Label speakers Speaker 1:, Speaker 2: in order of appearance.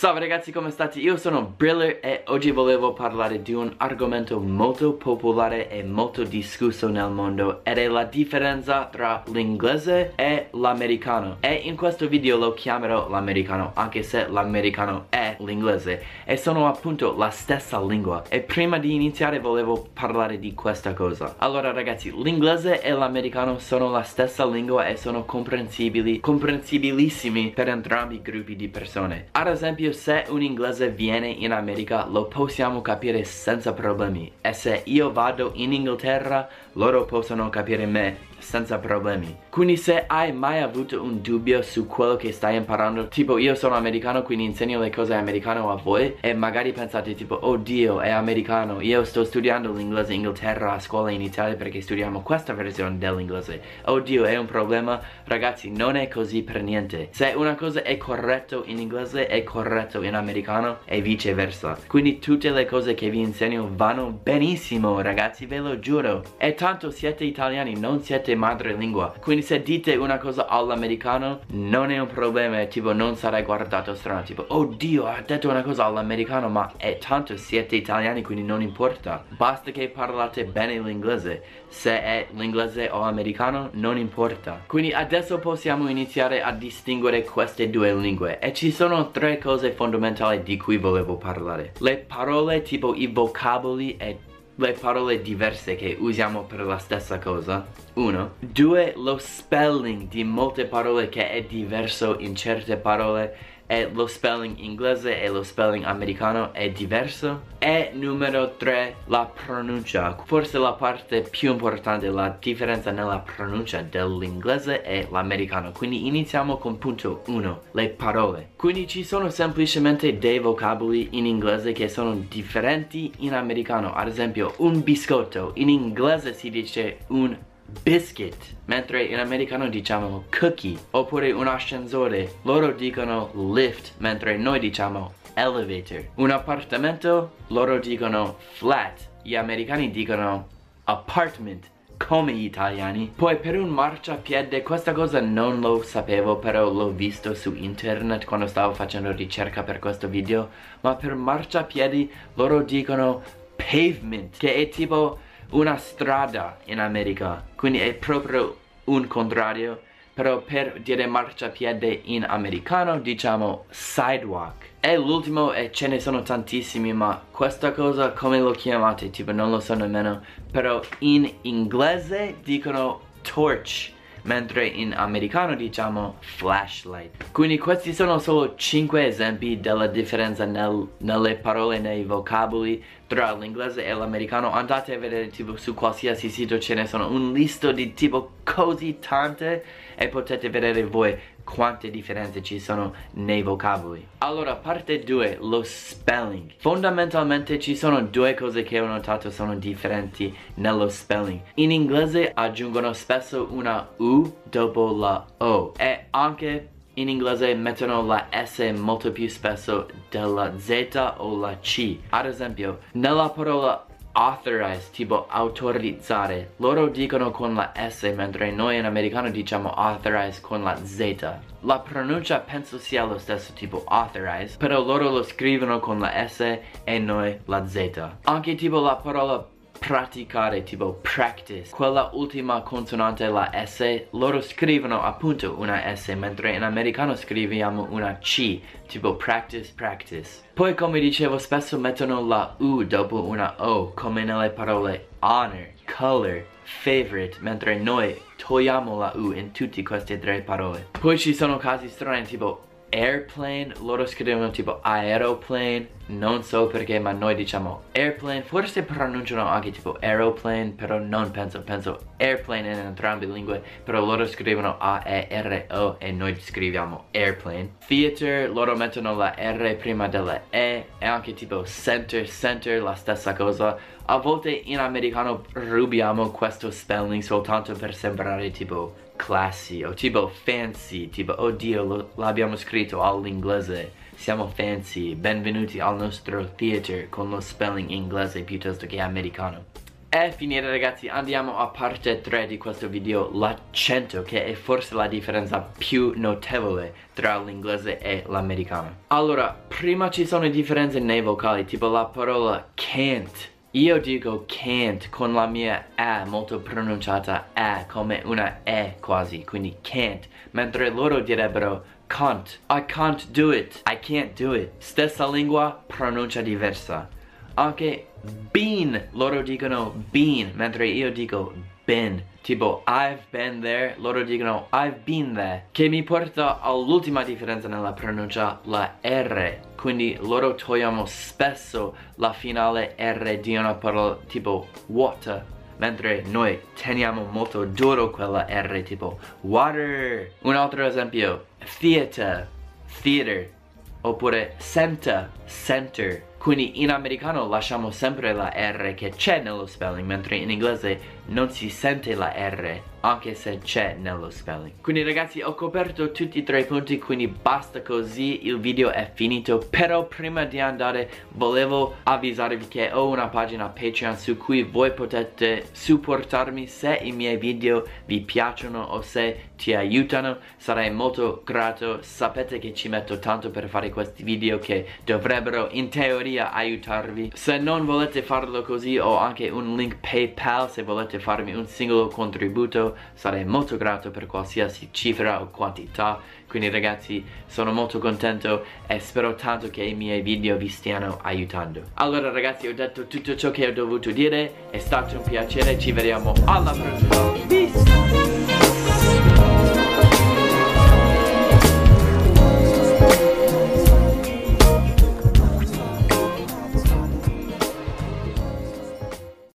Speaker 1: Salve ragazzi come state? Io sono Briller e oggi volevo parlare di un argomento molto popolare e molto discusso nel mondo ed è la differenza tra l'inglese e l'americano. E in questo video lo chiamerò l'americano anche se l'americano è l'inglese e sono appunto la stessa lingua. E prima di iniziare volevo parlare di questa cosa. Allora ragazzi l'inglese e l'americano sono la stessa lingua e sono comprensibili comprensibilissimi per entrambi i gruppi di persone. Ad esempio esempio se un inglese viene in America lo possiamo capire senza problemi e se io vado in Inghilterra loro possono capire me senza problemi. Quindi se hai mai avuto un dubbio su quello che stai imparando, tipo io sono americano quindi insegno le cose americano a voi e magari pensate tipo oddio è americano, io sto studiando l'inglese in Inghilterra a scuola in Italia perché studiamo questa versione dell'inglese. Oddio è un problema? Ragazzi non è così per niente. Se una cosa è corretto in inglese è corretto in americano e viceversa. Quindi tutte le cose che vi insegno vanno benissimo ragazzi ve lo giuro. E tanto siete italiani non siete madrelingua. Quindi se dite una cosa all'americano Non è un problema Tipo non sarai guardato strano Tipo oddio ha detto una cosa all'americano Ma è tanto siete italiani quindi non importa. Basta che parlate bene l'inglese. Se è l'inglese o americano non importa. Quindi adesso possiamo iniziare a distinguere queste due lingue. E ci sono tre cose fondamentali di cui volevo parlare. Le parole tipo i vocaboli e le parole diverse che usiamo per la stessa cosa. 1 2 lo spelling di molte parole che è diverso in certe parole e lo spelling inglese e lo spelling americano è diverso. E numero 3 la pronuncia. Forse la parte più importante la differenza nella pronuncia dell'inglese e l'americano. Quindi iniziamo con punto 1 le parole. Quindi ci sono semplicemente dei vocaboli in inglese che sono differenti in americano. Ad esempio un biscotto. In inglese si dice un biscuit mentre in americano diciamo cookie oppure un ascensore loro dicono lift mentre noi diciamo elevator. Un appartamento loro dicono flat gli americani dicono apartment come gli italiani. Poi per un marciapiede questa cosa non lo sapevo però l'ho visto su internet quando stavo facendo ricerca per questo video ma per marciapiedi loro dicono pavement che è tipo una strada in America. Quindi è proprio un contrario però per dire marciapiede in americano diciamo sidewalk. E l'ultimo e ce ne sono tantissimi ma questa cosa come lo chiamate? Tipo non lo so nemmeno però in inglese dicono torch mentre in americano diciamo flashlight. Quindi questi sono solo 5 esempi della differenza nel, nelle parole nei vocaboli tra l'inglese e l'americano. Andate a vedere tipo su qualsiasi sito ce ne sono un listo di tipo così tante e potete vedere voi quante differenze ci sono nei vocaboli. Allora, parte 2, lo spelling. Fondamentalmente ci sono due cose che ho notato sono differenti nello spelling. In inglese aggiungono spesso una U dopo la O e anche in inglese mettono la S molto più spesso della Z o la C. Ad esempio, nella parola authorize, tipo autorizzare. Loro dicono con la S, mentre noi in americano diciamo authorize con la Z. La pronuncia penso sia lo stesso tipo authorize, però loro lo scrivono con la S e noi la Z. Anche tipo la parola praticare tipo practice. Quella ultima consonante la S. Loro scrivono appunto una S mentre in americano scriviamo una C. Tipo practice practice. Poi come dicevo spesso mettono la U dopo una O come nelle parole honor color favorite mentre noi togliamo la U in tutte queste tre parole. Poi ci sono casi strani tipo airplane loro scrivono tipo aeroplane non so perché ma noi diciamo airplane forse pronunciano anche tipo aeroplane però non penso penso airplane in entrambe le lingue però loro scrivono A-E-R-O e noi scriviamo airplane. Theater loro mettono la R prima della E e anche tipo center center la stessa cosa. A volte in americano rubiamo questo spelling soltanto per sembrare tipo classy o tipo fancy tipo oddio l'abbiamo scritto all'inglese siamo fancy benvenuti al nostro theater con lo spelling inglese piuttosto che americano. E finire ragazzi andiamo a parte 3 di questo video. L'accento che è forse la differenza più notevole tra l'inglese e l'americano. Allora prima ci sono differenze nei vocali tipo la parola can't io dico can't con la mia E molto pronunciata E come una E quasi, quindi can't, mentre loro direbbero can't, I can't do it, I can't do it. Stessa lingua, pronuncia diversa. Anche been, loro dicono been, mentre io dico been. Tipo, I've been there, loro dicono I've been there. Che mi porta all'ultima differenza nella pronuncia, la R. Quindi loro togliamo spesso la finale R di una parola tipo water. Mentre noi teniamo molto duro quella R tipo water. Un altro esempio, theater, theater. Oppure center, center quindi in americano lasciamo sempre la R che c'è nello spelling mentre in inglese non si sente la R anche se c'è nello spelling. Quindi ragazzi ho coperto tutti i tre punti quindi basta così il video è finito. Però prima di andare volevo avvisarvi che ho una pagina Patreon su cui voi potete supportarmi se i miei video vi piacciono o se ti aiutano. Sarei molto grato. Sapete che ci metto tanto per fare questi video che dovrebbero in teoria aiutarvi. Se non volete farlo così ho anche un link paypal se volete farmi un singolo contributo sarei molto grato per qualsiasi cifra o quantità. Quindi ragazzi sono molto contento e spero tanto che i miei video vi stiano aiutando. Allora ragazzi ho detto tutto ciò che ho dovuto dire. È stato un piacere. Ci vediamo alla prossima. Peace